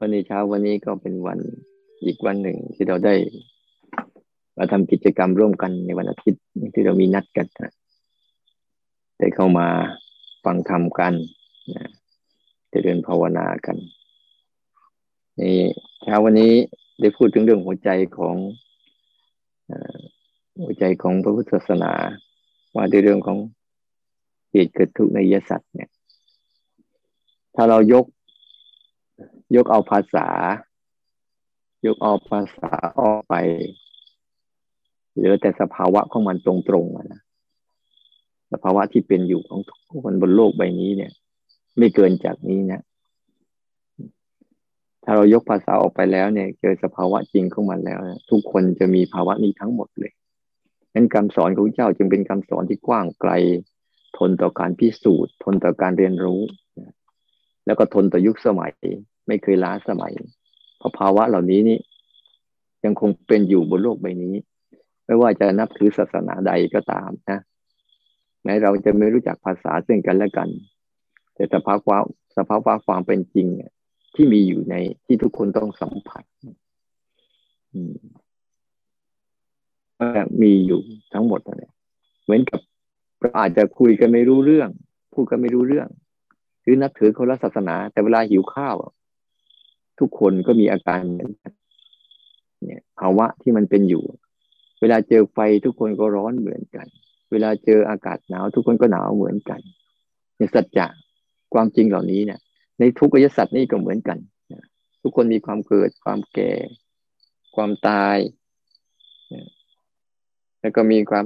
วันนี้เช้าวันนี้ก็เป็นวันอีกวันหนึ่งที่เราได้มาทำกิจกรรมร่วมกันในวันอาทิตย์ที่เรามีนัดกันนะได้เข้ามาฟังธรรมกันนะจะเดินภาวนากันในเช้าวันนี้ได้พูดถึงเรื่องหัวใจของหัวใจของพระพุทธศาสนา ว่าในเรื่องของเหตุเกิดทุกข์ในยสัตว์เนี่ย ถ้าเรายก ยกเอาภาษา ยกเอาภาษาออกไปเหลือแต่สภาวะของมันตรงๆนะสภาวะที่เป็นอยู่ของทุกคนบนโลกใบนี้เนี่ย ไม่เกินจากนี้นะ ถ้าเรายกภาษาออกไปแล้วเนี่ย เจอสภาวะจริงของมันแล้วทุกคนจะมีภาวะนี้ทั้งหมดเลยนั้นคำสอนของเจ้าจึงเป็นคำสอนที่กว้างไกล ทนต่อการพิสูจน์ ทนต่อการเรียนรู้ แล้วก็ทนต่อยุคสมัย ไม่เคยล้าสมัย เพราะภาวะเหล่านี้นี่ยังคงเป็นอยู่บนโลกใบนี้ ไม่ว่าจะนับถือศาสนาใดก็ตามนะแม้เราจะไม่รู้จักภาษาซึ่งกันและกัน แต่สภาวะสภาวะความเป็นจริงเนี่ยที่มีอยู่ในที่ทุกคนต้องสัมผัสมีอยู่ทั้งหมดเลยเหมือนกับเราอาจจะคุยกันไม่รู้เรื่อง พูดกันไม่รู้เรื่อง หรือนับถือคนละศาสนา แต่เวลาหิวข้าว ทุกคนก็มีอาการเหมือนกันเนี่ยภาวะที่มันเป็นอยู่ เวลาเจอไฟทุกคนก็ร้อนเหมือนกัน เวลาเจออากาศหนาว ทุกคนก็หนาวเหมือนกันเนี่ยสัจจะความจริงเหล่านี้เนี่ย ในทุกอริยสัตว์นี่ก็เหมือนกันทุกคนมีความเกิดความแก่ ความตาย แล้วก็มีความ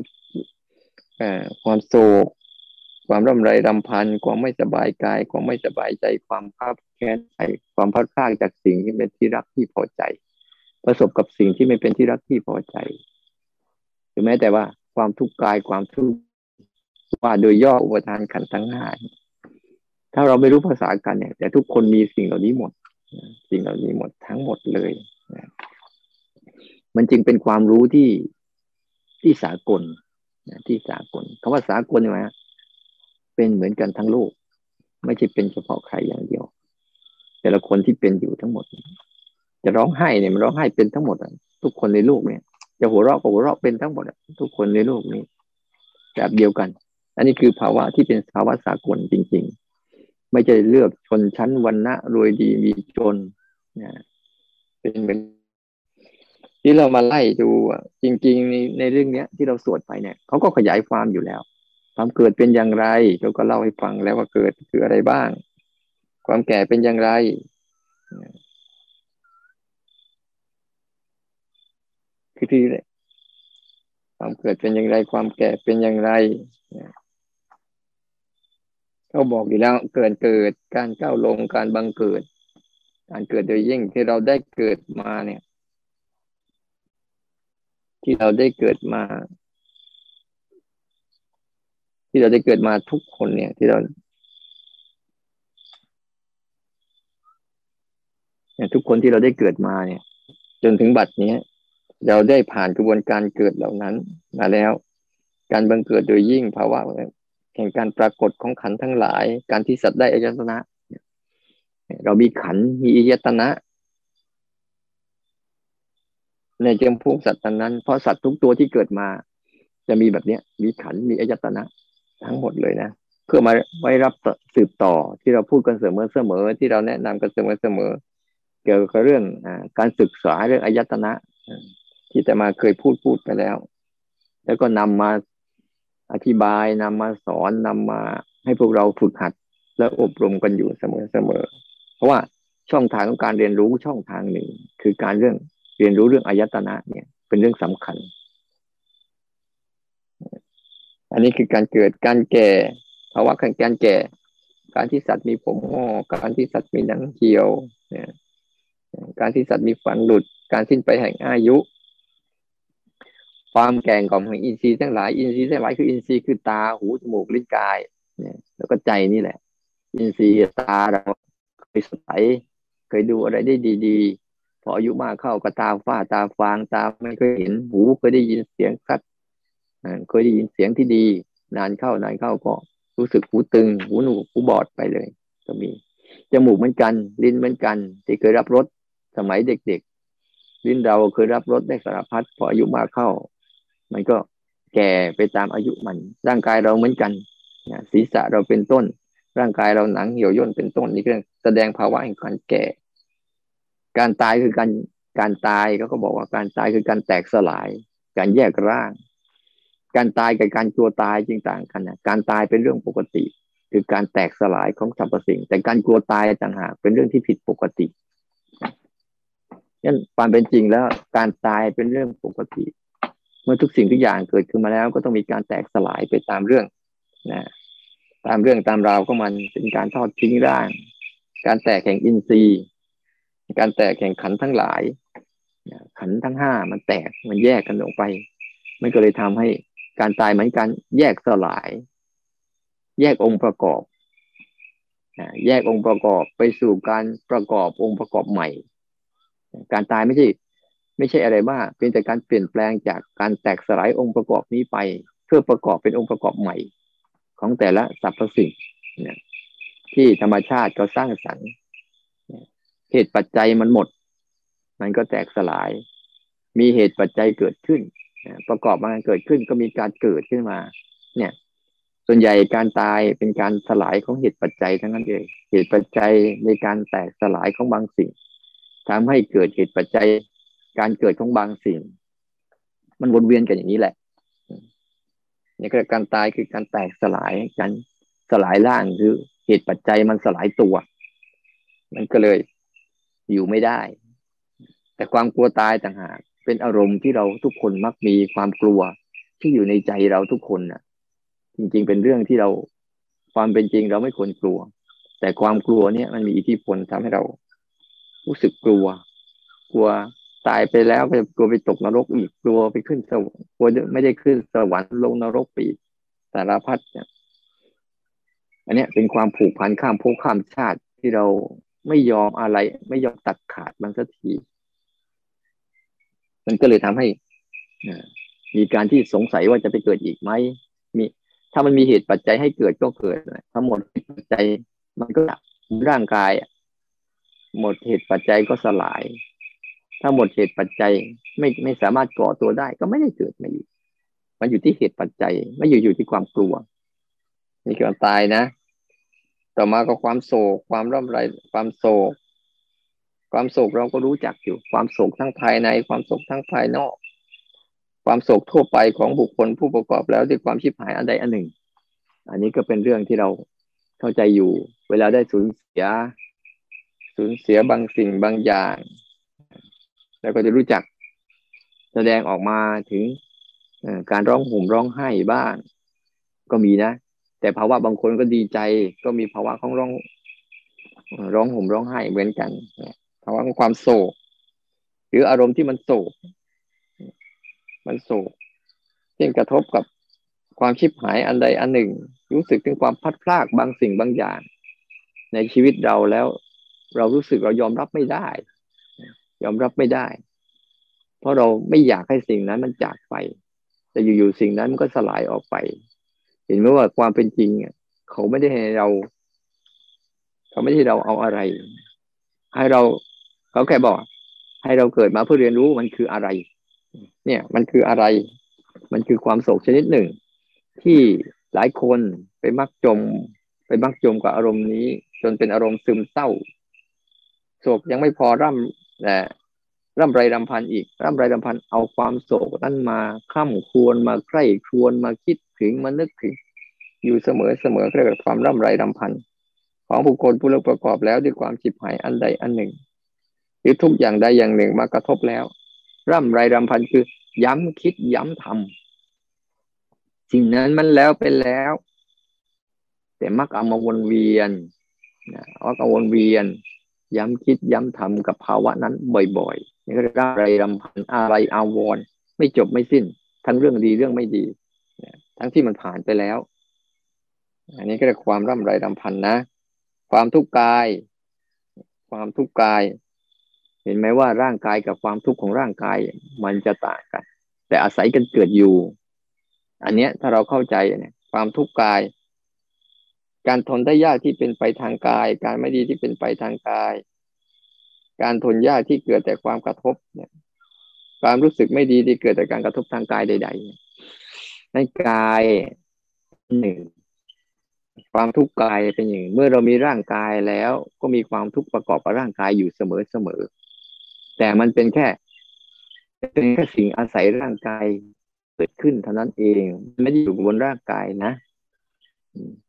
ความโศก ความร่ำไรรำพันความไม่สบายกาย ความไม่สบายใจ ความภาพแค้นใจความพัดพลาดจากสิ่งที่เป็นที่รักที่พอใจ ประสบกับสิ่งที่ไม่เป็นที่รักที่พอใจหรือแม้แต่ว่าความทุกข์กายความทุกข์ว่าโดยย่ออุปทานขันธ์ทั้งห้าถ้าเราไม่รู้ภาษากันเนี่ย แต่ทุกคนมีสิ่งเหล่านี้หมด สิ่งเหล่านี้หมดทั้งหมดเลยมันจึงเป็นความรู้ที่ที่สากลที่สากลคำว่าสากลใช่ไหม เป็นเหมือนกันทั้งโลก ไม่ใช่เป็นเฉพาะใครอย่างเดียว แต่ละคนที่เป็นอยู่ทั้งหมด จะร้องไห้เนี่ยมันร้องไห้เป็นทั้งหมดทุกคนในโลกเนี่ย จะหัวเราะก็หัวเราะเป็นทั้งหมดทุกคนในโลกนี้แบบเดียวกัน อันนี้คือภาวะที่เป็นภาวะสากลจริง ๆ ไม่ใช่เลือกชนชั้นวันณะรวยดีมีจนนะเป็นเหมือนที่เรามาไล่ดูจริง ๆ ในในเรื่องเนี้ย ที่เราสวดไปเนี่ยเขาก็ขยายความอยู่แล้ว ความเกิดเป็นอย่างไรเราก็เล่าให้ฟังแล้วว่าเกิดคืออะไรบ้าง ความแก่เป็นอย่างไร คือที่ความเกิดเป็นอย่างไร ความแก่เป็นอย่างไรเขาบอกอยู่แล้วเกิดเกิดการก้าวลงการบังเกิด การเกิดโดยยิ่งที่เราได้เกิดมาเนี่ย ที่เราได้เกิดมา ที่เราได้เกิดมาทุกคนเนี่ย ที่เราเนี่ยทุกคนที่เราได้เกิดมาเนี่ย จนถึงบัดนี้ เราได้ผ่านกระบวนการเกิดเหล่านั้นมาแล้ว การบังเกิดโดยยิ่งภาวะแห่งการปรากฏของขันทั้งหลาย การที่สัตว์ได้อายตนะ เรามีขันมีอายตนะ ในจำพวกสัตว์นั้น เพราะสัตว์ทุกตัวที่เกิดมา จะมีแบบเนี้ย มีขันมีอายตนะ ทั้งหมดเลยนะ เพื่อมาไว้รับสืบต่อที่เราพูดกันเสมอเสมอที่เราแนะนำกันเสมอเสมอ เกี่ยวกับเรื่องอการศึกษาเรื่องอายตนะที่แต่มาเคยพูดพูดไปแล้ว แล้วก็นำมาอธิบายนำมาสอนนำมาให้พวกเราฝึกหัดและอบรมกันอยู่เสมอๆเพราะว่าช่องทางของการเรียนรู้ช่องทางหนึ่ง คือการเรื่องเรียนรู้เรื่องอายตนะเนี่ย เป็นเรื่องสำคัญ อันนี้คือการเกิดการแก่ภาวะการการแก่ การที่สัตว์มีผมงอกการที่สัตว์มีหนังเหี่ยวเนี่ยการที่สัตว์มีฝันหลุด การสิ้นไปแห่งอายุ ความแก่งของอินทรีย์ทั้งหลาย อินทรีย์ทั้งหลายคืออินทรีย์คือตาหูจมูกลิ้นกายเนี่ยแล้วก็ใจนี่แหละ อินทรีย์ตาเราเคยสายเคยดูอะไรได้ดีๆพออายุมากเข้าก็ตาฝ้าตาฟางตาไม่เคยเห็นหูเคยได้ยินเสียงคัด เคยได้ยินเสียงที่ดี นานเข้านานเข้าก็รู้สึกหูตึง หูหนูหูบอดไปเลย ก็มีจมูกเหมือนกัน ลิ้นเหมือนกัน ที่เคยรับรสสมัยเด็กๆ ลิ้นเราเคยรับรสได้สารพัดพออายุมากเข้า มันก็แก่ไปตามอายุมัน ร่างกายเราเหมือนกันศีรษะเราเป็นต้น ร่างกายเราหนังเหี่ยวย่นเป็นต้นนี่ก็แสดงภาวะแห่งการแก่ การตายคือการการตายเขาก็บอกว่าการตายคือการแตกสลาย การแยกร่าง การตายกับการกลัวตายจริงต่างกันนะการตายเป็นเรื่องปกติ คือการแตกสลายของสรรพสิ่ง แต่การกลัวตายต่างหากเป็นเรื่องที่ผิดปกตินั่นความเป็นจริงแล้วการตายเป็นเรื่องปกติ เมื่อทุกสิ่งทุกอย่างเกิดขึ้นมาแล้ว ก็ต้องมีการแตกสลายไปตามเรื่องนะตามเรื่องตามราวของมันเป็นการทอดทิ้งร่าง การแตกแห่งอินทรีย์ การแตกแห่งขันทั้งหลายขันทั้งห้ามันแตกมันแยกกันออกไป มันก็เลยทำให้ การตายเหมือนกันแยกสลาย แยกองค์ประกอบแยกองค์ประกอบไปสู่การประกอบองค์ประกอบใหม่ การตายไม่ใช่ ไม่ใช่อะไรบ้าเป็นแต่การเปลี่ยนแปลงจากการแตกสลายองค์ประกอบนี้ไป เพื่อประกอบเป็นองค์ประกอบใหม่ ของแต่ละสรรพสิ่งที่ธรรมชาติก็สร้างสรรค์เหตุปัจจัยมันหมด มันก็แตกสลาย มีเหตุปัจจัยเกิดขึ้น ประกอบมาเกิดขึ้นก็มีการเกิดขึ้นมา เนี่ย ส่วนใหญ่การตายเป็นการสลายของเหตุปัจจัยทั้งนั้นเองเหตุปัจจัยในการแตกสลายของบางสิ่งทำให้เกิดเหตุปัจจัยการเกิดของบางสิ่ง มันวนเวียนกันอย่างนี้แหละนี่ก็การตายคือการแตกสลายการสลายร่างคือเหตุปัจจัยมันสลายตัว มันก็เลยอยู่ไม่ได้ แต่ความกลัวตายต่างหาก เป็นอารมณ์ที่เราทุกคนมักมีความกลัวที่อยู่ในใจเราทุกคนน่ะ จริง ๆ เป็นเรื่องที่เราความเป็นจริงเราไม่ควรกลัว แต่ความกลัวเนี่ยมันมีอิทธิพลทำให้เรารู้สึกกลัว กลัวตายไปแล้วก็กลัวไปตกนรกอีกกลัวไปขึ้นสวรรค์กลัวไม่ได้ขึ้นสวรรค์ลงนรกปีสารพัดเนี่ยอันนี้เป็นความผูกพันข้ามภพข้ามชาติที่เราไม่ยอมอะไร ไม่ยอมตัดขาดมันสักที มันก็เลยทำให้มีการที่สงสัยว่าจะไปเกิดอีกไหมมีถ้ามันมีเหตุปัจจัยให้เกิดก็เกิดทั้งหมดปัจจัยมันก็ร่างกายหมดเหตุปัจจัยก็สลาย ถ้าหมดเหตุปัจจัยไม่ไม่สามารถก่อตัวได้ก็ไม่ได้เกิดมาอีกมันอยู่ที่เหตุปัจจัย ไม่อยู่อยู่ที่ความกลัวนี่คือตายนะ ต่อมาก็ความโศกความร่ำไร ความโศก ความโศกเราก็รู้จักอยู่ ความโศกทั้งภายใน ความโศกทั้งภายนอก ความโศกทั่วไปของบุคคลผู้ประกอบแล้วด้วยความชิบหายอันใดอันหนึ่ง อันนี้ก็เป็นเรื่องที่เราเข้าใจอยู่ เวลาได้สูญเสีย สูญเสียบางสิ่งบางอย่าง แล้วก็จะรู้จักแสดงออกมาถึงการร้องห่มร้องไห้บ้าง ก็มีนะ แต่ภาวะบางคนก็ดีใจ ก็มีภาวะของร้องร้องห่มร้องไห้เหมือนกัน ภาวะของความโศก หรืออารมณ์ที่มันโศก มันโศกเช่นกระทบกับความชิบหายอันใดอันหนึ่ง รู้สึกถึงความพัดพลากบางสิ่งบางอย่าง ในชีวิตเราแล้วเรารู้สึกเรายอมรับไม่ได้ ยอมรับไม่ได้ เพราะเราไม่อยากให้สิ่งนั้นมันจากไป แต่อยู่ๆสิ่งนั้นมันก็สลายออกไป เห็นไหมว่าความเป็นจริงเขาไม่ได้ให้เรา เขาไม่ได้เราเอาอะไร ให้เรา เขาแค่บอก ให้เราเกิดมาเพื่อเรียนรู้มันคืออะไร เนี่ยมันคืออะไร มันคือความโศกชนิดหนึ่ง ที่หลายคนไปมักจม ไปมักจมกับอารมณ์นี้ จนเป็นอารมณ์ซึมเศร้าโศกยังไม่พอร่ำแต่ร่ำไรรำพันอีก ร่ำไรรำพันเอาความโศกนั้นมาข้ามควรมาใกล้ครวนมาคิดถึงมานึกถึง อยู่เสมอเสมอเรียกความร่ำไรรำพันของบุคคลผู้เลิกประกอบแล้วด้วยความจิบหายอันใดอันหนึ่ง หรือทุกอย่างใดอย่างหนึ่งมากระทบแล้ว ร่ำไรรำพันคือ ย้ำคิดย้ำทำสิ่งนั้นมันแล้วเป็นแล้ว แต่มักเอามาวนเวียนนะเอามาวนเวียน ย้ำคิดย้ำทำกับภาวะนั้นบ่อยๆนี่ก็ร่ำไรรำพันอะไรอาวรไม่จบไม่สิ้น ทั้งเรื่องดีเรื่องไม่ดีทั้งที่มันผ่านไปแล้ว อันนี้ก็เรียกความร่ำไรรำพันนะ ความทุกข์กาย ความทุกข์กาย เห็นไหมว่าร่างกายกับความทุกข์ของร่างกายมันจะต่างกัน แต่อาศัยกันเกิดอยู่ อันเนี้ยถ้าเราเข้าใจเนี่ยความทุกข์กาย การทนได้ยากที่เป็นไปทางกาย การไม่ดีที่เป็นไปทางกาย การทนยากที่เกิดแต่ความกระทบเนี่ยความรู้สึกไม่ดีที่เกิดจากการกระทบทางกายใดๆในกายหนึ่งความทุกข์กายเป็นอย่างเมื่อเรามีร่างกายแล้วก็มีความทุกข์ประกอบกับร่างกายอยู่เสมอเสมอ แต่มันเป็นแค่ เป็นแค่สิ่งอาศัยร่างกายเกิดขึ้นเท่านั้นเอง ไม่ได้อยู่บนร่างกายนะ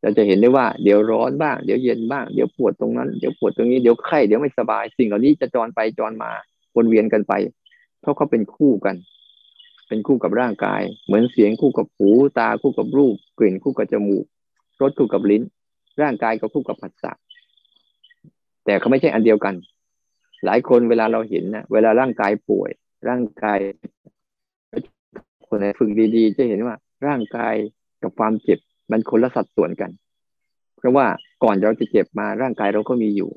เราจะเห็นได้ว่าเดี๋ยวร้อนบ้าง เดี๋ยวเย็นบ้าง เดี๋ยวปวดตรงนั้น เดี๋ยวปวดตรงนี้ เดี๋ยวไข้ เดี๋ยวไม่สบาย สิ่งเหล่านี้จะจรไปจรมาวนเวียนกันไป เพราะเขาเป็นคู่กัน เป็นคู่กับร่างกาย เหมือนเสียงคู่กับหู ตาคู่กับรูป กลิ่นคู่กับจมูก รสคู่กับลิ้น ร่างกายก็คู่กับผัสสะ แต่เขาไม่ใช่อันเดียวกัน หลายคนเวลาเราเห็นนะเวลาร่างกายป่วย ร่างกาย คนไหนฝึกดีๆ จะเห็นว่า ร่างกายกับความเจ็บมันคนละสัดส่วนกัน เพราะว่าก่อนเราจะเจ็บมาร่างกายเราก็มีอยู่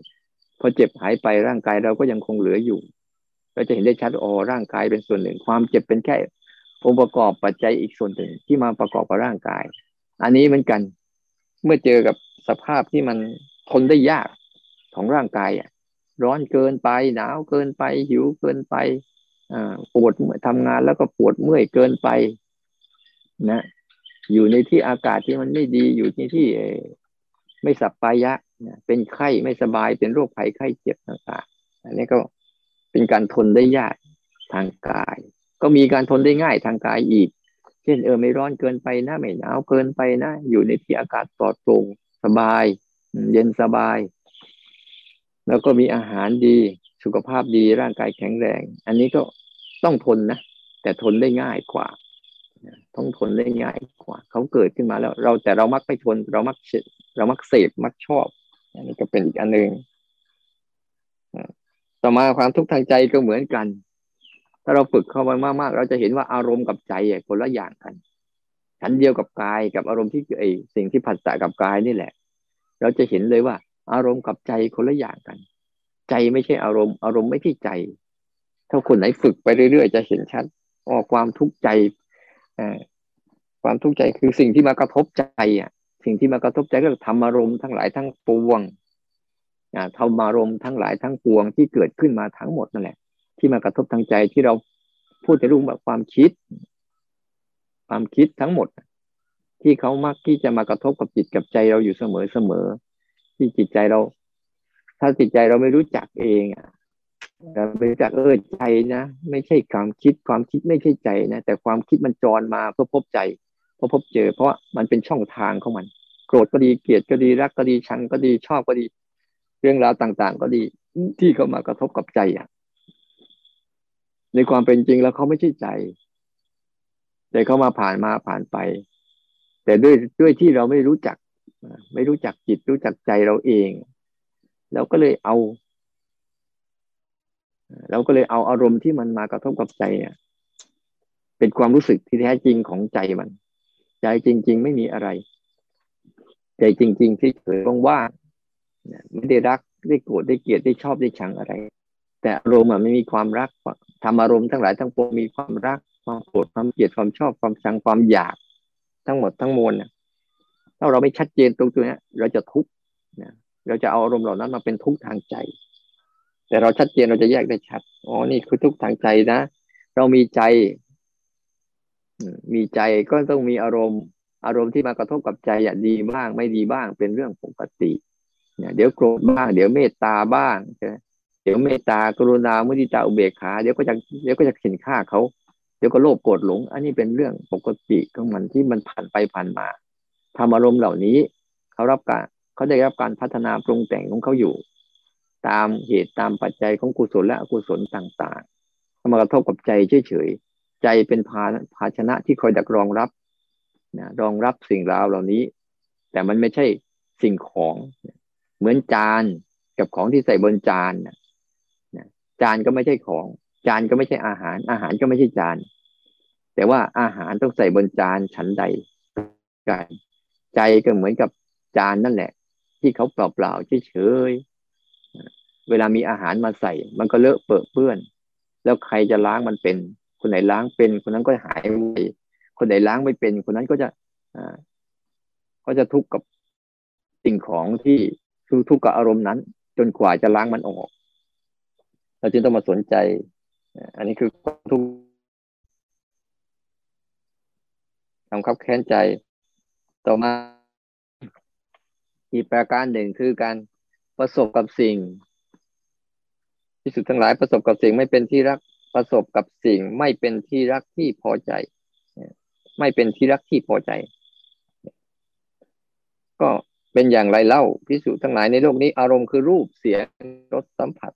พอเจ็บหายไปร่างกายเราก็ยังคงเหลืออยู่เราจะเห็นได้ชัดอ๋อร่างกายเป็นส่วนหนึ่ง ความเจ็บเป็นแค่องค์ประกอบปัจจัยอีกส่วนหนึ่งที่มาประกอบกับร่างกาย อันนี้เหมือนกัน เมื่อเจอกับสภาพที่มันทนได้ยากของร่างกายอะ ร้อนเกินไป หนาวเกินไป หิวเกินไปปวดทำงานแล้วก็ปวดเมื่อยเกินไป นะ อยู่ในที่อากาศที่มันไม่ดีอยู่ในที่ไม่สับปายะเป็นไข้ไม่สบายเป็นโรคภัยไข้เจ็บต่างๆอันนี้ก็เป็นการทนได้ยากทางกาย ก็มีการทนได้ง่ายทางกายอีก เช่นเออไม่ร้อนเกินไปนะไม่หนาวเกินไปนะ อยู่ในที่อากาศปลอดโปร่งสบาย เย็นสบาย แล้วก็มีอาหารดีสุขภาพดีร่างกายแข็งแรง อันนี้ก็ต้องทนนะ แต่ทนได้ง่ายกว่าต้องทนได้ง่ายกว่าเขาเกิดขึ้นมาแล้ว เราแต่เรามักไม่ทน เรามักเรามักเสพมักชอบ อันนี้ก็เป็นอีกอันหนึ่งต่อมาความทุกข์ทางใจก็เหมือนกัน ถ้าเราฝึกเข้ามามากๆ เราจะเห็นว่าอารมณ์กับใจคนละอย่างกันฉันเดียวกับกายกับอารมณ์ที่ไอสิ่งที่ผัสสะกับกายนี่แหละ เราจะเห็นเลยว่า อารมณ์กับใจคนละอย่างกัน ใจไม่ใช่อารมณ์ อารมณ์ไม่ใช่ใจ ถ้าคนไหนฝึกไปเรื่อยๆจะเห็นชัดอ๋อความทุกข์ใจความทุกข์ใจคือสิ่งที่มากระทบใจอะ สิ่งที่มากระทบใจก็ธรรมารมณ์ทั้งหลายทั้งปวงธรรมารมณ์ทั้งหลายทั้งปวงที่เกิดขึ้นมาทั้งหมดนั่นแหละ ที่มากระทบทางใจที่เราพูดในรูปแบบความคิด ความคิดทั้งหมด ที่เขามักที่จะมากระทบกับจิตกับใจเราอยู่เสมอเสมอ ที่จิตใจเรา ถ้าจิตใจเราไม่รู้จักเองอะเราไปจากเออใจนะไม่ใช่ความคิดความคิดไม่ใช่ใจนะแต่ความคิดมันจรมาเพื่อพบใจเพื่อพบเจอ เพราะมันเป็นช่องทางของมัน โกรธก็ดีเกลียดก็ดีรักก็ดีชังก็ดีชอบก็ดี เรื่องราวต่าง ๆ ก็ดีที่เขามากระทบกับใจอะ ในความเป็นจริงแล้วเขาไม่ใช่ใจแต่เขามาผ่านมาผ่านไป แต่ด้วยด้วยที่เราไม่รู้จัก ไม่รู้จักจิตรู้จักใจเราเองเราก็เลยเอา เราก็เลยเอาอารมณ์ที่มันมากระทบกับใจอะเป็นความรู้สึกที่แท้จริงของใจมัน ใจจริง ๆ ไม่มีอะไร ใจจริง ๆ ที่เฉยว่างๆไม่ได้รักได้โกรธได้เกลียดได้ชอบได้ชังอะไร แต่อารมณ์มันไม่มีความรักทำอารมณ์ทั้งหลายทั้งปวงมีความรัก ความโกรธความเกลียดความชอบความชังความอยาก ทั้งหมดทั้งมวลเนี่ย ถ้าเราไม่ชัดเจนตรงตัวนี้เราจะทุกข์นะเราจะเอาอารมณ์เหล่านั้นมาเป็นทุกข์ทางใจ แต่เราชัดเจนเราจะแยกได้ชัดอ๋อนี่คือทุกข์ทางใจนะ เรามีใจ มีใจก็ต้องมีอารมณ์ อารมณ์ที่มากระทบกับใจอะดีบ้าง ไม่ดีบ้างเป็นเรื่องปกติเนี่ยเดี๋ยวโกรธบ้าง เดี๋ยวเมตตาบ้างเดี๋ยวเมตตากรุณามุทิตาอุเบกขาเดี๋ยวก็จะเดี๋ยวก็จะเห็นค่าเขาเดี๋ยวก็โลภโกรธหลง อันนี้เป็นเรื่องปกติของมันที่มันผ่านไปผ่านมา ทำอารมณ์เหล่านี้เขารับการเขาได้รับการพัฒนาปรุงแต่งของเขาอยู่ ตามเหตุตามปัจจัยของกุศลและอกุศลต่างๆมากระทบกับใจเฉยๆใจเป็นภาภาชนะที่คอยดักรองรับนะรองรับสิ่งราวเหล่านี้ แต่มันไม่ใช่สิ่งของ เหมือนจานกับของที่ใส่บนจานนะจานก็ไม่ใช่ของ จานก็ไม่ใช่อาหาร อาหารก็ไม่ใช่จาน แต่ว่าอาหารต้องใส่บนจานฉันใดกัน ใจก็เหมือนกับจานนั่นแหละ ที่เขาเปล่าๆเฉยเวลามีอาหารมาใส่ มันก็เลอะเปื้อน แล้วใครจะล้างมันเป็น คนไหนล้างเป็น คนนั้นก็หายไปคนไหนล้างไม่เป็น คนนั้นก็จะอ่าก็จะทุกข์กับสิ่งของที่ทุกข์กับอารมณ์นั้น จนกว่าจะล้างมันออกเราจึงต้องมาสนใจ อันนี้คือความทุกทำคับแค้นใจ ต่อมา อีกประการหนึ่งคือการประสบกับสิ่งที่สุดทั้งหลายประสบกับสิ่งไม่เป็นที่รักประสบกับสิ่งไม่เป็นที่รักที่พอใจ ไม่เป็นที่รักที่พอใจ ก็เป็นอย่างไรเล่าพิสูจน์ทั้งหลายในโลกนี้อารมณ์คือรูปเสียงรสสัมผัส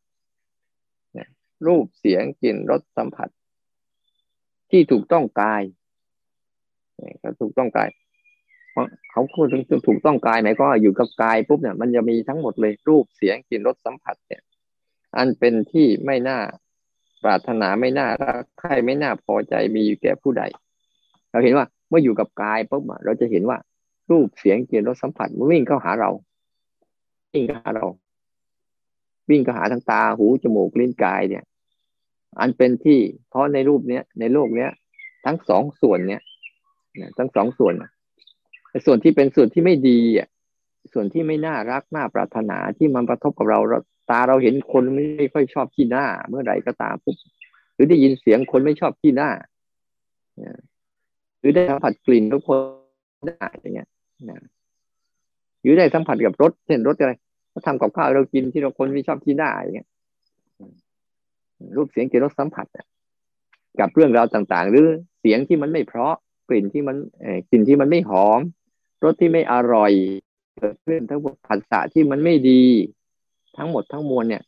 รูปเสียงกลิ่นรสสัมผัส ที่ถูกต้องกายเขาถูกต้องกาย เขาพูดถึงถูกต้องกายไหมก็อยู่กับกายปุ๊บเนี่ย มันจะมีทั้งหมดเลยรูปเสียงกลิ่นรสสัมผัสเนี่ย อันเป็นที่ไม่น่าปรารถนาไม่น่ารักใครไม่น่าพอใจมีอยู่แก่ผู้ใด เราเห็นว่าเมื่ออยู่กับกายปุ๊บเราจะเห็นว่า รูปเสียงกลิ่นรสสัมผัสมันวิ่งเข้าหาเราวิ่งเข้าหาเรา วิ่งเข้าหาทางตาหูจมูกลิ้นกายเนี่ย อันเป็นที่เพราะในรูปเนี้ยในโลกเนี้ยทั้งสองส่วนเนี้ยทั้งสองส่วน ส่วนที่เป็นส่วนที่ไม่ดีอะส่วนที่ไม่น่ารักน่าปรารถนาที่มันกระทบกับเราตาเราเห็นคนไม่ค่อยชอบที่หน้า เมื่อไหร่ก็ตามปุ๊บหรือได้ยินเสียงคนไม่ชอบที่หน้าหรือได้สัมผัสกลิ่นทุกคนได้อย่างเงี้ยหรือได้สัมผัสกับรถเช่นรถอะไรเขาทำกับข้าวเรากินที่เราคนไม่ชอบที่หน้าอย่างเงี้ยรูปเสียงกลิ่นรสสัมผัสกับเรื่องราวต่าง ๆ หรือเสียงที่มันไม่เพราะกลิ่นที่มันกลิ่นที่มันไม่หอม รสที่ไม่อร่อยเกิดขึ้นทั้งหมดผัสสะที่มันไม่ดี ทั้งหมดทั้งมวลเนี่ย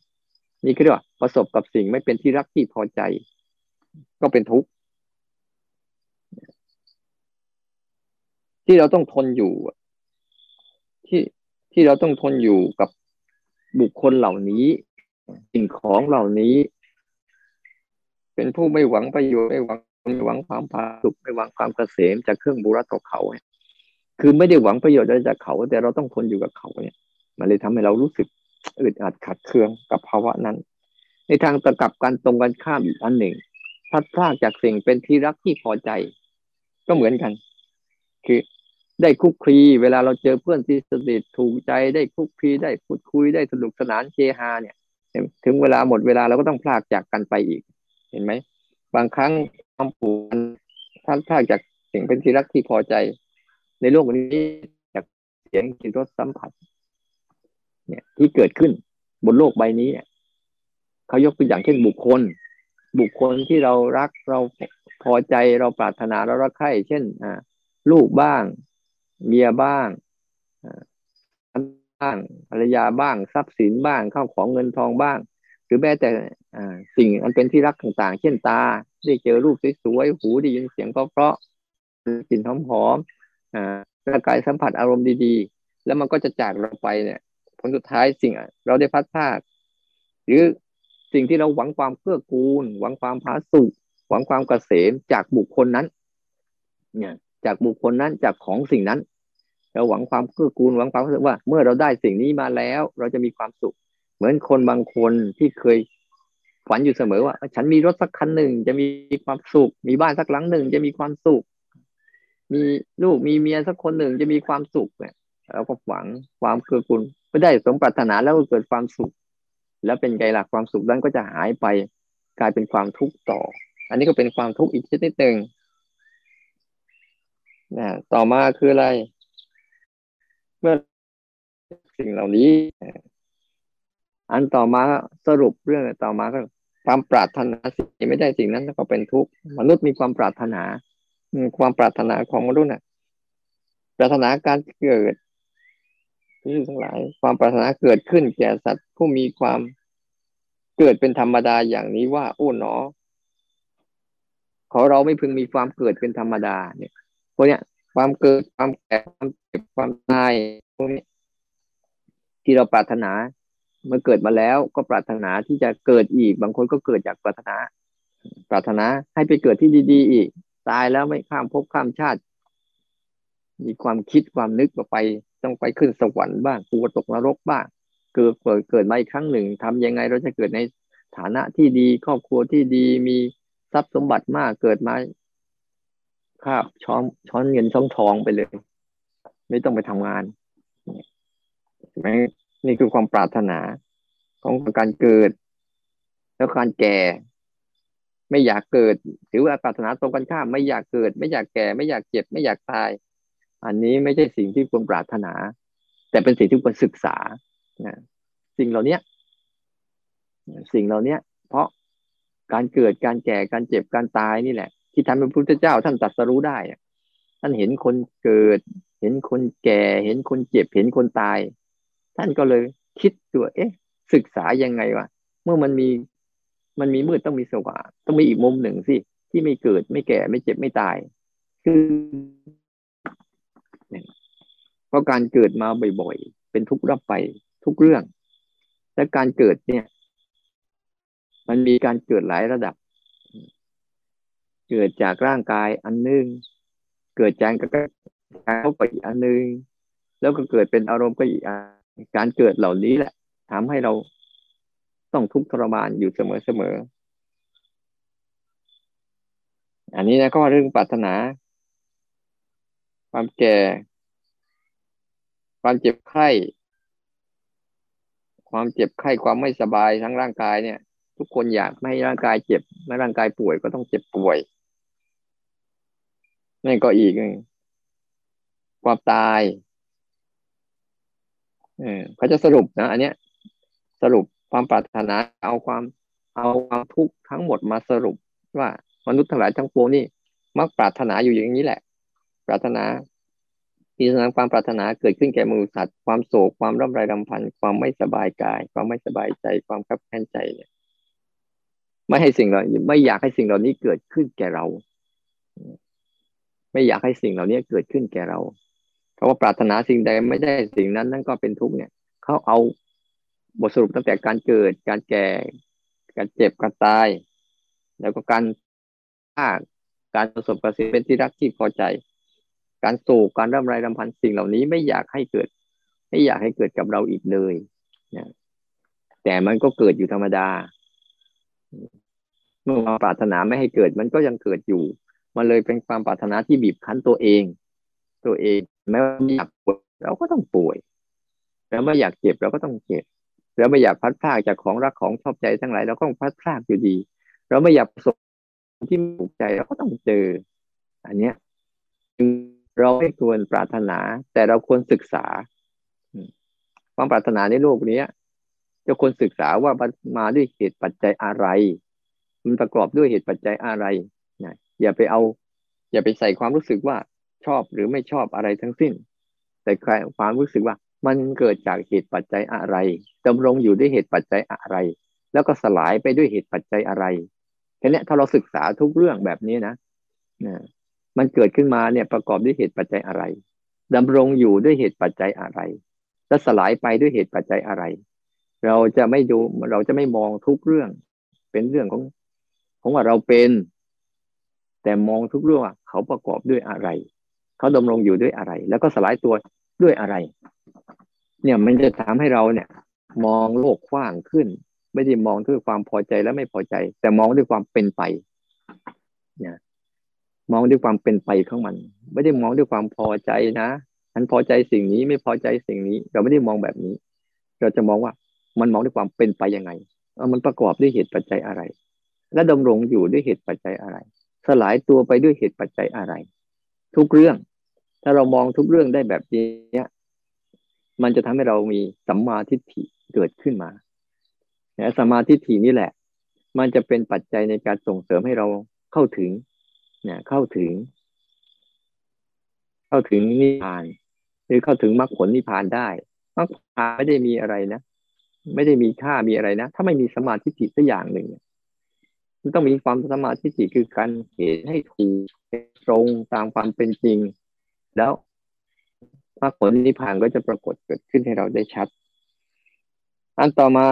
นี่คือว่าประสบกับสิ่งไม่เป็นที่รักที่พอใจ ก็เป็นทุกข์ที่เราต้องทนอยู่ ที่ที่เราต้องทนอยู่กับบุคคลเหล่านี้ สิ่งของเหล่านี้ เป็นผู้ไม่หวังประโยชน์ไม่หวังไม่หวังความผาสุกไม่หวังความเกษมจากเครื่องบูรตกเขา คือไม่ได้หวังประโยชน์อะไรจากเขา แต่เราต้องทนอยู่กับเขาเนี่ย มันเลยทำให้เรารู้สึกอึดอัดขัดเคืองกับภาวะนั้น ในทางตะกับกันตรงกันข้ามอีกอันหนึ่งพัดพลากจากสิ่งเป็นที่รักที่พอใจ ก็เหมือนกัน คือได้คุกคีเวลาเราเจอเพื่อนที่สนิทถูกใจได้คุกคีได้พูดคุยได้สนุกสนานเฮฮาเนี่ยถึงเวลาหมดเวลาเราก็ต้องพลากจากกันไปอีก เห็นไหมบางครั้งความผูกพันท่านพลากจากสิ่งเป็นที่รักที่พอใจ ในโลกนี้จากเสียงที่รสสัมผัส เนี่ยที่เกิดขึ้นบนโลกใบนี้เนี่ยเขายกตัวอย่างเช่นบุคคล บุคคลที่เรารักเราพอใจเราปรารถนาเรารักใคร่เช่นอ่าลูกบ้าง เมียบ้างบ้างภรรยาบ้างทรัพย์สินบ้างข้าวของเงินทองบ้าง หรือแม้แต่สิ่งอันเป็นที่รักต่างๆ เช่นตา ได้เจอรูปสวยๆหูได้ยินเสียงเพราะๆกลิ่นหอม ร่างกายสัมผัสอารมณ์ดีๆ แล้วมันก็จะจากเราไปเนี่ย ผลสุดท้ายสิ่งเราได้พัดพาดหรือสิ่งที่เราหวังความเกื้อกูล หวังความพาสุขหวังความเกษมจากบุคคลนั้น เนี่ยจากบุคคลนั้นจากของสิ่งนั้น เราหวังความเกื้อกูลหวังความรู้สึกว่า เมื่อเราได้สิ่งนี้มาแล้ว เราจะมีความสุข เหมือนคนบางคนที่เคยฝันอยู่เสมอว่า ฉันมีรถสักคันหนึ่งจะมีความสุข มีบ้านสักหลังหนึ่งจะมีความสุข มีลูกมีเมียสักคนหนึ่งจะมีความสุขเนี่ยเราก็หวังความเกื้อกูลไม่ได้สมปรารถนาแล้วเกิดความสุข แล้วเป็นไงล่ะความสุขนั้นก็จะหายไปกลายเป็นความทุกข์ต่อ อันนี้ก็เป็นความทุกข์อีกชนิดหนึ่งนะต่อมาคืออะไร เมื่อสิ่งเหล่านี้ อันต่อมาสรุปเรื่องต่อมาก็ความปรารถนาสิ่งไม่ได้สิ่งนั้นก็เป็นทุกข์มนุษย์มีความปรารถนา ความปรารถนาของมนุษย์น่ะ ปรารถนาการเกิดที่ทั้งหลาย ความปรารถนาเกิดขึ้นแก่สัตว์ผู้มีความเกิดเป็นธรรมดาอย่างนี้ว่า โอ้หนอ ขอเราไม่พึงมีความเกิดเป็นธรรมดา เนี่ยพวกเนี้ยความเกิดความแก่ความเจ็บความตายพวกนี้ที่เราปรารถนาเมื่อเกิดมาแล้วก็ปรารถนาที่จะเกิดอีก บางคนก็เกิดจากปรารถนา ปรารถนาให้ไปเกิดที่ดี ๆ อีก ตายแล้วไม่ข้ามภพข้ามชาติ มีความคิดความนึกว่าไป ต้องไปขึ้นสวรรค์บ้างกลัวตกนรกบ้าง เกิดเกิดเกิดมาอีกครั้งหนึ่งทำยังไงเราจะเกิดในฐานะที่ดี ครอบครัวที่ดีมีทรัพย์สมบัติมากเกิดมาคาบช้อนช้อนเงินช้อนทองไปเลย ไม่ต้องไปทำงานไหมนี่คือความปรารถนาของการเกิด แล้วการแก่ ไม่อยากเกิด ถือว่าปรารถนาตรงกันข้าม ไม่อยากเกิด ไม่อยากแก่ ไม่อยากเจ็บ ไม่อยากตาย อันนี้ไม่ใช่สิ่งที่ควรปรารถนา แต่เป็นสิ่งที่ควรศึกษานะสิ่งเหล่านี้สิ่งเหล่านี้เพราะการเกิดการแก่การเจ็บการตายนี่แหละ ที่ทำให้พระพุทธเจ้าท่านตรัสรู้ได้ท่านเห็นคนเกิด เห็นคนแก่ เห็นคนเจ็บเห็นคนตาย ท่านก็เลยคิดตัวเอ๊ะ ศึกษายังไงวะเมื่อมันมี มันมีมืดต้องมีสว่างต้องมีอีกมุมหนึ่งสิที่ไม่เกิดไม่แก่ไม่เจ็บไม่ตาย คือเพราะการเกิดมาบ่อยๆ เป็นทุกข์รับไปทุกเรื่อง และการเกิดเนี่ย มันมีการเกิดหลายระดับ เกิดจากร่างกายอันนึง เกิดจากการเข้าไปอีกอันนึง แล้วก็เกิดเป็นอารมณ์ก็อีกการเกิดเหล่านี้แหละทำให้เรา ต้องทุกข์ทรมานอยู่เสมอเสมอ อันนี้นะก็เรื่องปรารถนา ความแก่ ความเจ็บไข้ ความเจ็บไข้ความไม่สบายทั้งร่างกายเนี่ย ทุกคนอยากไม่ให้ร่างกายเจ็บ ไม่ร่างกายป่วยก็ต้องเจ็บป่วยนี่ก็อีกความตาย เออเขาจะสรุปนะ อันเนี้ย สรุป ความปรารถนาเอาความเอาความทุกข์ทั้งหมดมาสรุปว่ามนุษย์ทั้งหลายทั้งปวงนี่มักปรารถนาอยู่อย่างนี้แหละ ปรารถนาที่สนความปรารถนาเกิดขึ้นแก่มนุษย์สัตว์ความโศกความร่ำไรรำพันความไม่สบายกาย ความไม่สบายใจ ความขับแค้นใจเนี่ย ไม่ให้สิ่งเหล่านี้ไม่อยากให้สิ่งเหล่านี้เกิดขึ้นแก่เรา ไม่อยากให้สิ่งเหล่านี้เกิดขึ้นแก่เรา เพราะว่าปรารถนาสิ่งใดไม่ได้สิ่งนั้นนั่นก็เป็นทุกข์เนี่ยเขาเอา บทสรุปตั้งแต่การเกิด การแก่ การเจ็บ การตาย แล้วก็การฆ่าการประสบกับสิ่งเป็นที่รักที่พอใจ การโศกการร่ำไรรำพันสิ่งเหล่านี้ไม่อยากให้เกิด ไม่อยากให้เกิดกับเราอีกเลยนะแต่มันก็เกิดอยู่ธรรมดา เมื่อความปรารถนาไม่ให้เกิด มันก็ยังเกิดอยู่ มันเลยเป็นความปรารถนาที่บีบคั้นตัวเอง ตัวเองแม้ว่าอยากป่วยเราก็ต้องป่วย แล้วไม่อยากเจ็บเราก็ต้องเจ็บ เราไม่อยากพัดพลาดจากของรักของชอบใจทั้งหลายเราก็ต้องพัดพลาดอยู่ดี เราไม่อยากประสบที่ถูกใจเราก็ต้องเจอ อันเนี้ยเราไม่ควรปรารถนา แต่เราควรศึกษา ความปรารถนาในโลกนี้จะควรศึกษาว่ามาด้วยเหตุปัจจัยอะไร มันประกอบด้วยเหตุปัจจัยอะไรนะอย่าไปเอา อย่าไปใส่ความรู้สึกว่าชอบหรือไม่ชอบอะไรทั้งสิ้น แต่ความรู้สึกว่า มันเกิดจากเหตุปัจจัยอะไรดำรงอยู่ด้วยเหตุปัจจัยอะไร แล้วก็สลายไปด้วยเหตุปัจจัยอะไรแค่นี้ถ้าเราศึกษาทุกเรื่องแบบนี้นะนะมันเกิดขึ้นมาเนี่ยประกอบด้วยเหตุปัจจัยอะไรดำรงอยู่ด้วยเหตุปัจจัยอะไร และสลายไปด้วยเหตุปัจจัยอะไร เราจะไม่ดูเราจะไม่มองทุกเรื่อง เป็นเรื่องของของว่าเราเป็น แต่มองทุกเรื่องเขาประกอบด้วยอะไร เขาดำรงอยู่ด้วยอะไร แล้วก็สลายตัวด้วยอะไร เนี่ยมันจะทำให้เราเนี่ย มองโลกกว้างขึ้น ไม่ได้มองด้วยความพอใจและไม่พอใจ แต่มองด้วยความเป็นไป เนี่ยมองด้วยความเป็นไปของมัน ไม่ได้มองด้วยความพอใจนะฉันพอใจสิ่งนี้ไม่พอใจสิ่งนี้ เราไม่ได้มองแบบนี้ เราจะมองว่ามันมองด้วยความเป็นไปยังไงมันประกอบด้วยเหตุปัจจัยอะไร และดำรงอยู่ด้วยเหตุปัจจัยอะไร สลายตัวไปด้วยเหตุปัจจัยอะไร ทุกเรื่อง ถ้าเรามองทุกเรื่องได้แบบนี้ มันจะทำให้เรามีสัมมาทิฏฐิเกิดขึ้นมาและสัมมาทิฏฐินี่แหละ มันจะเป็นปัจจัยในการส่งเสริมให้เราเข้าถึงเนี่ยเข้าถึง เข้าถึงนิพพาน หรือเข้าถึงมรรคผลนิพพานได้มรรคผลไม่ได้มีอะไรนะไม่ได้มีค่ามีอะไรนะ ถ้าไม่มีสมาธิจิตสักอย่างหนึ่งมันต้องมีความสมาธิจิตคือการเห็นให้ถูกตรงตามความเป็นจริง แล้ว มรรคผลนิพพานก็จะปรากฏเกิดขึ้นให้เราได้ชัด อันต่อมา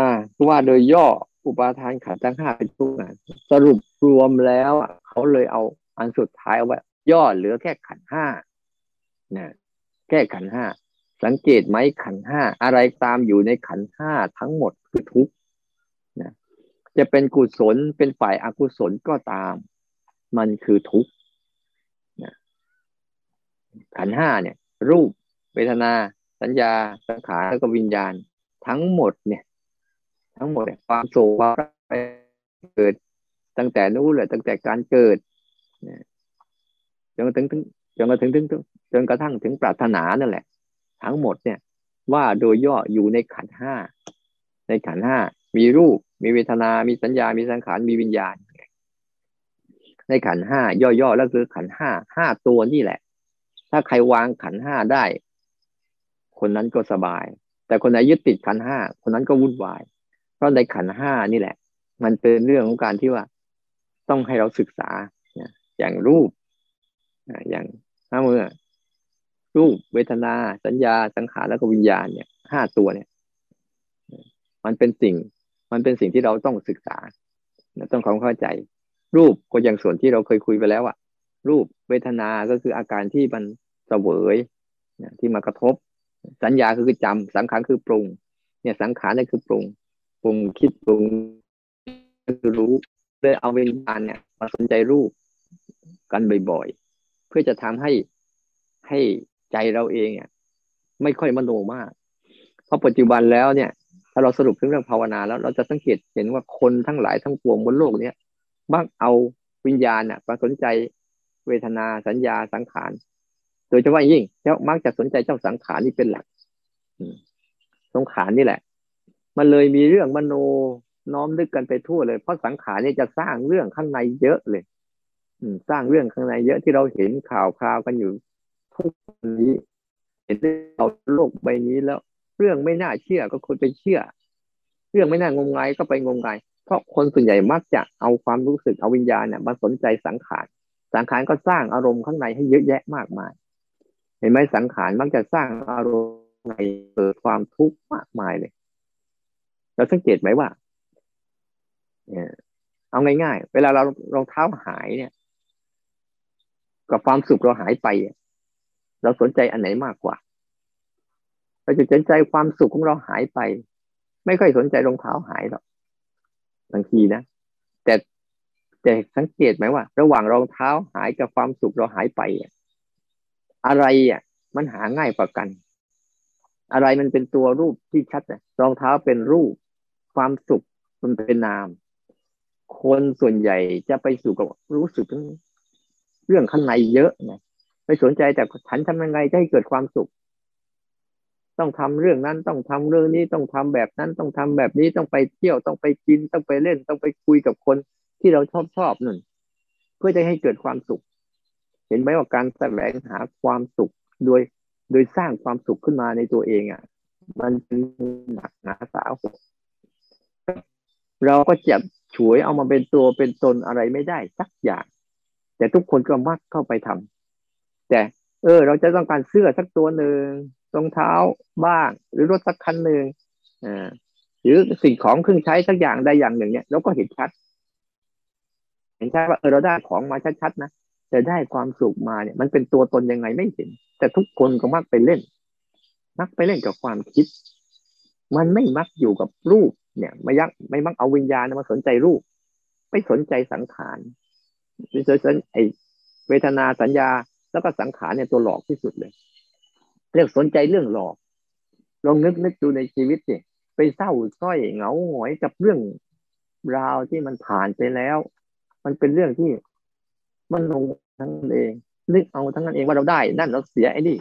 ว่าโดยย่ออุปาทานขันธ์ทั้งห้าเป็นทุกข์สรุปรวมแล้วเขาเลยเอาอันสุดท้ายเอาไว้ย่อเหลือแค่ขันห้านะแค่ขันห้าสังเกตไหมขันห้าอะไรตามอยู่ในขันห้าทั้งหมดคือทุกนะจะเป็นกุศลเป็นฝ่ายอากุศลก็ตาม มันคือทุกนะขันห้าเนี่ย รูป เวทนา สัญญา สังขารแล้วก็วิญญาณ ทั้งหมดเนี่ย ทั้งหมดความโศกความเกิด ตั้งแต่นู้นเลยตั้งแต่การเกิดจนกระทั่งจนกระทั่งถึงจนกระทั่งถึงปรารถนานั่นแหละ ทั้งหมดเนี่ย ว่าโดยย่ออยู่ในขันห้าในขันห้ามีรูป มีเวทนา มีสัญญา มีสังขาร มีวิญญาณ ในขันห้าย่อๆแล้วคือขันห้าห้าตัวนี่แหละ ถ้าใครวางขันห้าได้ คนนั้นก็สบาย แต่คนไหนยึดติดขันห้าคนนั้นก็วุ่นวาย เพราะในขันห้านี่แหละ มันเป็นเรื่องของการที่ว่าต้องให้เราศึกษาอย่างรูปอย่างห้าเมื่อรูปเวทนา สัญญาสังขารแล้วก็วิญญาณเนี่ยห้าตัวเนี่ย มันเป็นสิ่ง มันเป็นสิ่งที่เราต้องศึกษาต้องความเข้าใจ รูปก็อย่างส่วนที่เราเคยคุยไปแล้วอะรูปเวทนา ก็คืออาการที่มันเสวยที่มากระทบ สัญญาคือจำสังขารคือปรุง เนี่ยสังขารนี่คือปรุง ปรุงคิดปรุงคือรู้เลยเอาวิญญาณเนี่ยมาสนใจรูปกันบ่อยๆ เพื่อจะทำให้ให้ใจเราเองเนี่ยไม่ค่อยมโนมาก เพราะปัจจุบันแล้วเนี่ย ถ้าเราสรุปถึงเรื่องภาวนาแล้ว เราจะสังเกตเห็นว่าคนทั้งหลายทั้งปวงบนโลกเนี้ยมักเอาวิญญาณน่ะมาสนใจเวทนาสัญญาสังขาร โดยเฉพาะยิ่งเจ้ามักจะสนใจเจ้าสังขารนี่เป็นหลักสังขารนี่แหละ มันเลยมีเรื่องมโนน้อมนึกกันไปทั่วเลย เพราะสังขารนี่จะสร้างเรื่องข้างในเยอะเลยสร้างเรื่องข้างในเยอะที่เราเห็นข่าวคราวกันอยู่ทุกนี้ เห็นเราโลกใบนี้แล้ว เรื่องไม่น่าเชื่อก็คนไปเชื่อ เรื่องไม่น่างมงายก็ไปงมงายเพราะคนส่วนใหญ่มักจะเอาความรู้สึกเอาวิญญาณเนี่ยมาสนใจสังขารสังขารก็สร้างอารมณ์ข้างในให้เยอะแยะมากมาย เห็นไหมสังขารมักจะสร้างอารมณ์ในเกิดความทุกข์มากมายเลยเราสังเกตไหมว่าเอาง่ายๆ เวลาเรารองเท้าหายเนี่ย กับความสุขเราหายไป เราสนใจอันไหนมากกว่า เราจะสนใจความสุขของเราหายไป ไม่ค่อยสนใจรองเท้าหายหรอกบางทีนะแต่แต่สังเกตไหมว่า ระหว่างรองเท้าหายกับความสุขเราหายไปอะ อะไรอะ มันหาง่ายกว่ากัน อะไรมันเป็นตัวรูปที่ชัดนะรองเท้าเป็นรูป ความสุขมันเป็นนาม คนส่วนใหญ่จะไปสู่กับรู้สึกเรื่องข้างในเยอะนะไม่สนใจแต่ฉันทำยังไงจะให้เกิดความสุข ต้องทำเรื่องนั้นต้องทำเรื่องนี้ต้องทำแบบนั้นต้องทำแบบนี้ต้องไปเที่ยวต้องไปกินต้องไปเล่นต้องไปคุยกับคนที่เราชอบชอบนั่นเพื่อจะให้เกิดความสุข เห็นไหมว่าการแสวงหาความสุขโดย โดยสร้างความสุขขึ้นมาในตัวเองอะ มันเป็นหนักหนาสาหัเราก็จะฉวยเอามาเป็นตัวเป็นตนอะไรไม่ได้สักอย่าง แต่ทุกคนก็มักเข้าไปทำแต่ เออ เราจะต้องการเสื้อสักตัวหนึ่งรองเท้าบ้าง หรือรถสักคันหนึ่งอ่าหรือสิ่งของเครื่องใช้สักอย่างใดอย่างหนึ่งเนี่ยเราก็เห็นชัด เห็นชัดว่าเออเราได้ของมาชัดๆนะ แต่ได้ความสุขมาเนี่ย มันเป็นตัวตนยังไงไม่เห็น แต่ทุกคนก็มักไปเล่น มักไปเล่นกับความคิด มันไม่มักอยู่กับรูปเนี่ยไม่ยักไม่มักเอาวิญญาณมาสนใจรูป ไม่สนใจสังขารไม่สนไอเวทนาสัญญาแล้วก็สังขารเนี่ยตัวหลอกที่สุดเลย เรื่องสนใจเรื่องหลอก ลองนึกนึกดูในชีวิตสิไปเศร้าส้อยเหงาหงอยกับเรื่องราวที่มันผ่านไปแล้ว มันเป็นเรื่องที่ มันลงทั้งเอง นึกเอาทั้งนั้นเองว่าเราได้ นั่นเราเสียไอ้นี่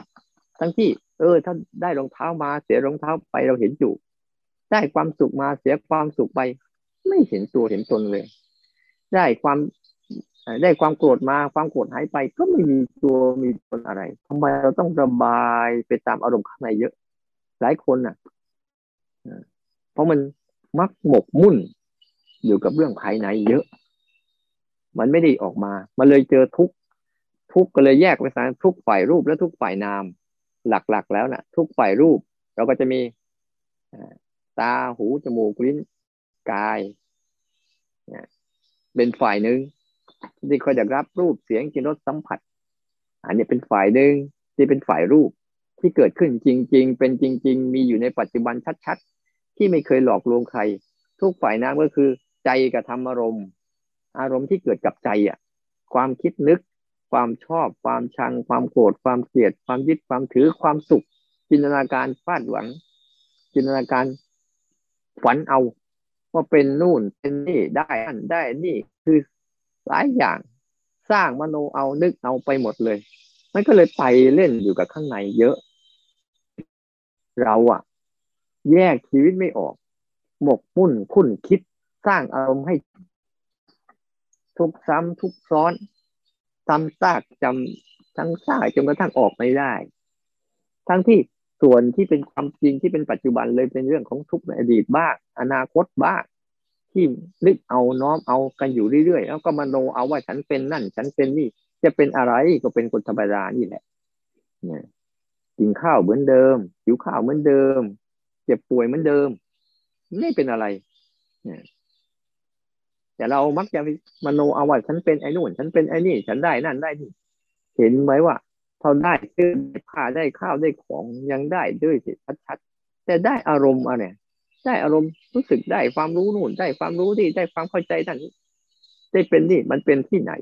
ทั้งที่ เออ ถ้าได้รองเท้ามาเสียรองเท้าไปเราเห็นอยู่ ได้ความสุขมาเสียความสุขไป ไม่เห็นตัวเห็นตนเลย ได้ความได้ความโกรธมาความโกรธหายไป ก็ไม่มีตัวมีตนอะไรทำไมเราต้องระบายไปตามอารมณ์ข้างในเยอะ หลายคนอะเพราะมันมักหมกมุ่นอยู่กับเรื่องภายในเยอะ มันไม่ได้ออกมา มันเลยเจอทุกทุกก็เลยแยกไปสารทุกฝ่ายรูปและทุกฝ่ายนาม หลักๆแล้วนะ่ะ ทุกฝ่ายรูป เราก็จะมีตาหูจมูกลิ้นกายเนี่ยเป็นฝ่ายหนึ่งที่คอยจะรับรูปเสียงกลิ่นรสสัมผัส อันนี้เป็นฝ่ายหนึ่งที่เป็นฝ่ายรูปที่เกิดขึ้นจริง ๆ เป็นจริง ๆ มีอยู่ในปัจจุบันชัดๆ ที่ไม่เคยหลอกลวงใคร ทุกฝ่ายน้ำก็คือ ใจกับธรรมอารมณ์ อารมณ์ที่เกิดกับใจอะ ความคิดนึก ความชอบ ความชัง ความโกรธ ความเกลียด ความยึด ความถือ ความสุข จินตนาการฟาดหวัง จินตนาการฝันเอา ว่าเป็นนู่น เป็นนี่ได้อันได้นี่คือหลายอย่างสร้างมโนเอานึกเอาไปหมดเลย มันก็เลยไปเล่นอยู่กับข้างในเยอะ เราอะแยกชีวิตไม่ออก หมกมุ่นคุ้นคิดสร้างอารมณ์ให้ ทุกซ้ำทุกซ้อนซ้ำซากจำทั้งซากจนกระทั่งออกไม่ได้ ทั้งที่ส่วนที่เป็นความจริงที่เป็นปัจจุบันเลยเป็นเรื่องของทุกในอดีตบ้างอนาคตบ้างที่นึกเอาน้อมเอากันอยู่เรื่อยๆแล้วก็มาโนเอาว่าฉันเป็นนั่น ฉันเป็นนี่ จะเป็นอะไรก็เป็นคนธรรมดานี่แหละเนี่ยกินข้าวเหมือนเดิมหิวข้าวเหมือนเดิม เจ็บป่วยเหมือนเดิม ไม่เป็นอะไรเนี่ย แต่เรามักจะมโนเอาว่าฉันเป็นไอ้นู่น ฉันเป็นไอ้นี่ ฉันได้นั่นได้นี่เห็นไหมว่าพอได้เสื้อผ้าได้ข้าวได้ของยังได้ด้วยสิชัดๆแต่ได้อารมณ์อะไรได้อารมณ์รู้สึกได้ความรู้นู่น ได้ความรู้ที่ได้ความเข้าใจนั่นได้เป็นนี่มันเป็นที่ไหน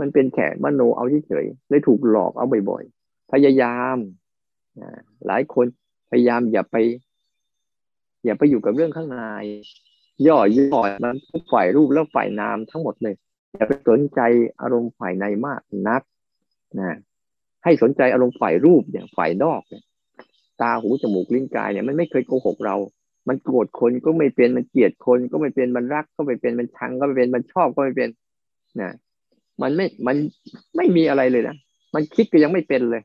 มันเป็นแค่มโนเอาเฉยๆเลยถูกหลอกเอาบ่อยๆพยายามหลายคนพยายามอย่าไป อย่าไปอยู่กับเรื่องข้างใน ย่อย่อมันฝ่ายรูปแล้วฝ่ายนามทั้งหมดเลยอย่าไปสนใจอารมณ์ฝ่ายในมากนักนะให้สนใจอารมณ์ฝ่ายรูปเนี่ยฝ่ายนอกเนี่ยตาหูจมูกลิ้นกายเนี่ยมันไม่เคยโกหกเรา มันโกรธคนก็ไม่เป็นมันเกลียดคนก็ไม่เป็นมันรักก็ไม่เป็นมันชังก็ไม่เป็นมันชอบก็ไม่เป็นนะมันไม่มันไม่มีอะไรเลยนะมันคิดก็ยังไม่เป็นเลย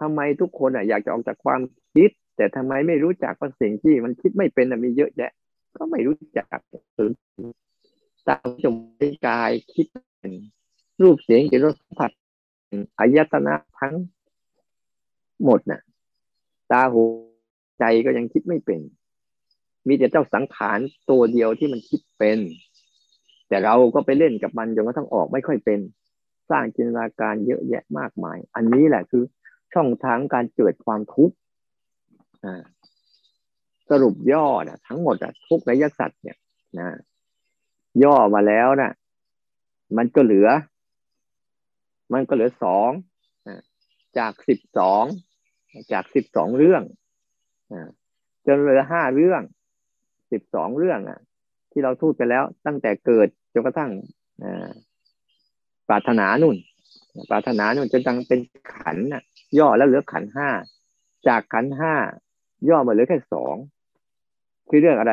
ทำไมทุกคนอะอยากจะออกจากความคิด แต่ทำไมไม่รู้จักว่าสิ่งที่มันคิดไม่เป็นมีเยอะแยะ ก็ไม่รู้จักตาจมูกกายคิดเป็นรูปเสียงกลิ่นรสสัมผัสอายตนะทั้งหมดนะ่ะ ตาหูใจก็ยังคิดไม่เป็น มีแต่เจ้าสังขารตัวเดียวที่มันคิดเป็น แต่เราก็ไปเล่นกับมันจนกระทั่งออกไม่ค่อยเป็น สร้างจินตนาการเยอะแยะมากมาย อันนี้แหละคือช่องทางการเกิดความทุกข์อ่า สรุปย่อนะทั้งหมดอะทุกในยักษ์สัตว์เนี่ยนะย่อมาแล้วนะมันก็เหลือ มันก็เหลือสองจากสิบสองจากสิบสองเรื่องจนเหลือห้าเรื่องสิบสองเรื่องอะ ที่เราพูดไปแล้ว ตั้งแต่เกิดจนกระทั่งปรารถนานุ่นปรารถนานุ่นจนตั้งเป็นขันน่ะ ย่อแล้วเหลือขันห้าจากขันห้าย่อมาเหลือแค่สอง คือเรื่องอะไร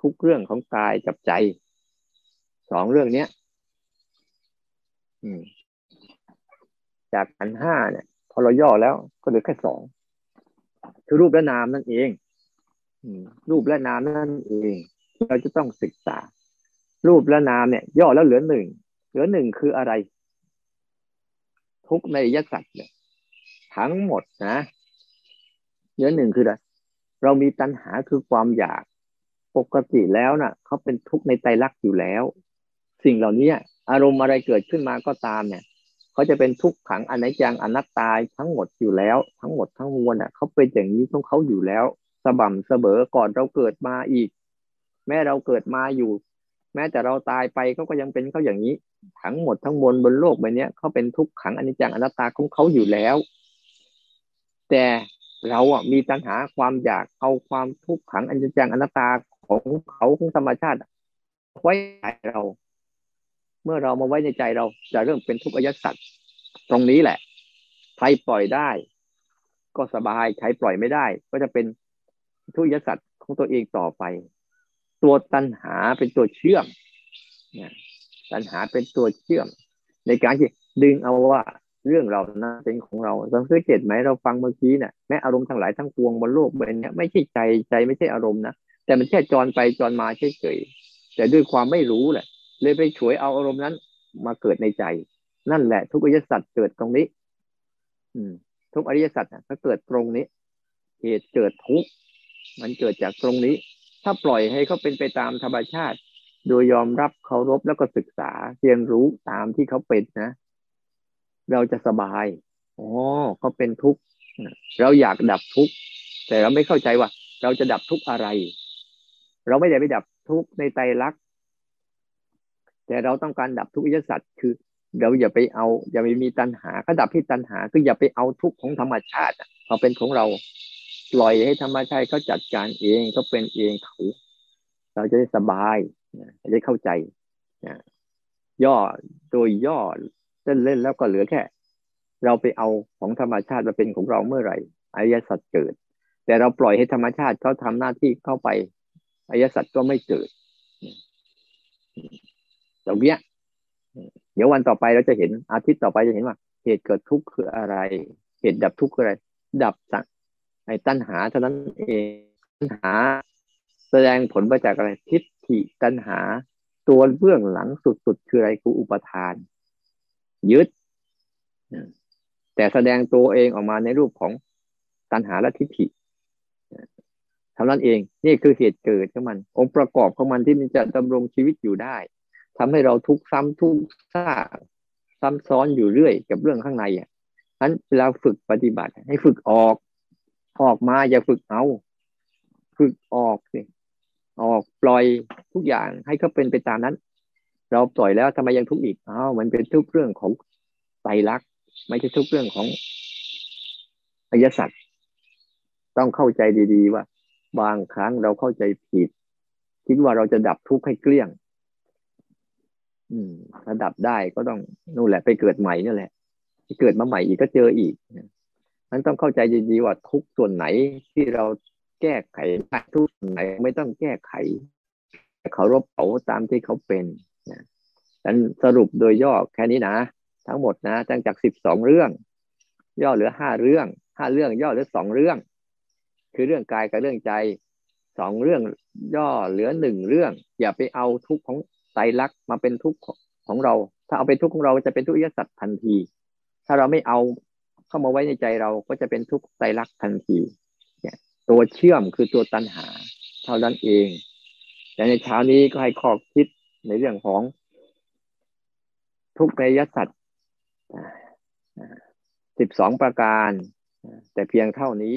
ทุกเรื่องของกายกับใจสองเรื่องเนี้ยอืมจากขันห้าเนี่ย พอเราย่อแล้วก็เหลือแค่สองคือรูปและนามนั่นเองรูปและนามนั่นเองที่เราจะต้องศึกษา รูปและนามเนี่ย ย่อแล้วเหลือหนึ่งเหลือหนึ่งคืออะไร ทุกในยักษ์สัตว์เนี่ยทั้งหมดนะเหลือหนึ่งคืออะไร เรามีตัณหาคือความอยาก ปกติแล้วนะ่ะเขาเป็นทุกข์ในใจรักอยู่แล้ว สิ่งเหล่านี้อารมณ์อะไรเกิดขึ้นมาก็ตามเนี่ยเขาจะเป็นทุกขังอนัจจังอนัตตาทั้งหมดอยู่แล้ว ทั้งหมดทั้งมวลอะเขาเป็นอย่างนี้ของเขาอยู่แล้วสบ่ำเสมอก่อนเราเกิดมาอีก แม้เราเกิดมาอยู่ แม้แต่เราตายไปเขาก็ยังเป็นเขาอย่างนี้ ทั้งหมดทั้งมวลบนโลกใบนี้เขาเป็นทุกขังอนิจจังอนัตตาของเขาอยู่แล้ว แต่ เราอะมีตัณหาความอยากเอาความทุกขังอันจจังอนัตตาของเขาของธรรมชาติไว้ใจเรา เมื่อเรามาไว้ในใจเราจะเริ่มเป็นทุกข์อายสัตว์ตรงนี้แหละใครปล่อยได้ ก็สบายใครปล่อยไม่ได้ ก็จะเป็นทุกข์อายสัตว์ของตัวเองต่อไป ตัวตัณหาเป็นตัวเชื่อมตัณหาเป็นตัวเชื่อม ในการที่ดึงเอาว่า เรื่องเรานั้นเป็นของเราสังเกตไหมเราฟังเมื่อกี้เนี่ยแม้อารมณ์ทั้งหลายทั้งปวงบนโลกใบนี้ไม่ใช่ใจใจไม่ใช่อารมณ์นะแต่มันแค่จรไปจรมาเฉยๆแต่ด้วยความไม่รู้แหละ เลยไปฉวยเอาอารมณ์นั้น มาเกิดในใจ นั่นแหละ ทุกอริยสัจเกิดตรงนี้ อืม ทุกอริยสัจอะก็เกิดตรงนี้ เหตุเกิดทุกมันเกิดจากตรงนี้ ถ้าปล่อยให้เขาเป็นไปตามธรรมชาติ โดยยอมรับเคารพแล้วก็ศึกษาเรียนรู้ตามที่เขาเป็นนะ เราจะสบายอ๋อเขาเป็นทุกข์เราอยากดับทุกข์แต่เราไม่เข้าใจว่า เราจะดับทุกข์อะไร เราไม่ได้ไปดับทุกข์ในใจรักแต่เราต้องการดับทุกข์อิสัตว์คือเราอย่าไปเอา อย่าไปมีตัณหาก็ดับที่ตัณหาคืออย่าไปเอาทุกข์ของธรรมชาติเอาเป็นของเราปล่อยให้ธรรมชาติเขาจัดการเองเขาเป็นเองเขาเราจะได้สบายจะได้เข้าใจย่อโดยย่อ เล่นเล่นแล้วก็เหลือแค่ เราไปเอาของธรรมชาติมาเป็นของเราเมื่อไหร่อริยสัจเกิด แต่เราปล่อยให้ธรรมชาติเขาทาหน้าที่เข้าไปอริยสัจก็ไม่เกิดตรงเนี้ยเดี๋ยววันต่อไปเราจะเห็นอาทิตย์ต่อไปจะเห็นว่า เหตุเกิดทุกข์คืออะไร เหตุดับทุกข์คืออะไร ดับสังไอ้ตัณหาเท่านั้นเองตัณหา แสดงผลมาจากอะไรทิฏฐิตัณหา ตัวเบื้องหลังสุดๆคืออะไรคืออุปทาน ยึด แต่แสดงตัวเองออกมาในรูปของตัณหาและทิฏฐิเท่านั้นเองนี่คือเหตุเกิดของมัน องค์ประกอบของมันที่มันจะดำรงชีวิตอยู่ได้ทำให้เราทุกข์ซ้ำทุกข์ซากซ้ำซ้อนอยู่เรื่อยกับเรื่องข้างในอะนั้นเวลาฝึกปฏิบัติ ให้ฝึกออก ออกมาอย่าฝึกเอา ฝึกออกสิออกปล่อยทุกอย่างให้เขาเป็นไปตามนั้น เราปล่อยแล้วทำไมยังทุกข์อีกอ้าวมันเป็นทุกเรื่องของไตรลักษณ์ไม่ใช่ทุกเรื่องของอริยสัจต้องเข้าใจดีๆว่า บางครั้งเราเข้าใจผิด คิดว่าเราจะดับทุกข์ให้เกลี้ยง อืมถ้าดับได้ก็ต้องนู่นแหละ ไปเกิดใหม่นี่แหละเกิดมาใหม่อีกก็เจออีกนั้นต้องเข้าใจดีๆว่าทุกส่วนไหนที่เราแก้ไขทุกส่วนไหนไม่ต้องแก้ไขเขารบเขาตามที่เขาเป็น นะนั้นสรุปโดยย่อแค่นี้นะ ทั้งหมดนะตั้งจากสิบสองเรื่อง ย่อเหลือห้าเรื่องห้าเรื่องย่อเหลือสองเรื่อง คือเรื่องกายกับเรื่องใจสองเรื่องย่อเหลือหนึ่งเรื่อง อย่าไปเอาทุกข์ของไตรลักษณ์มาเป็นทุกข์ของเรา ถ้าเอาเป็นทุกข์ของเราจะเป็นทุกข์ยสัตว์ทันที ถ้าเราไม่เอาเข้ามาไว้ในใจเราก็จะเป็นทุกข์ไตรลักษณ์ทันทีเนี่ยตัวเชื่อมคือตัวตัณหา เท่านั้นเองแต่ในเช้านี้ก็ให้ข้อคิด ในเรื่องของทุกในยสัตว์สิบสองประการ แต่เพียงเท่านี้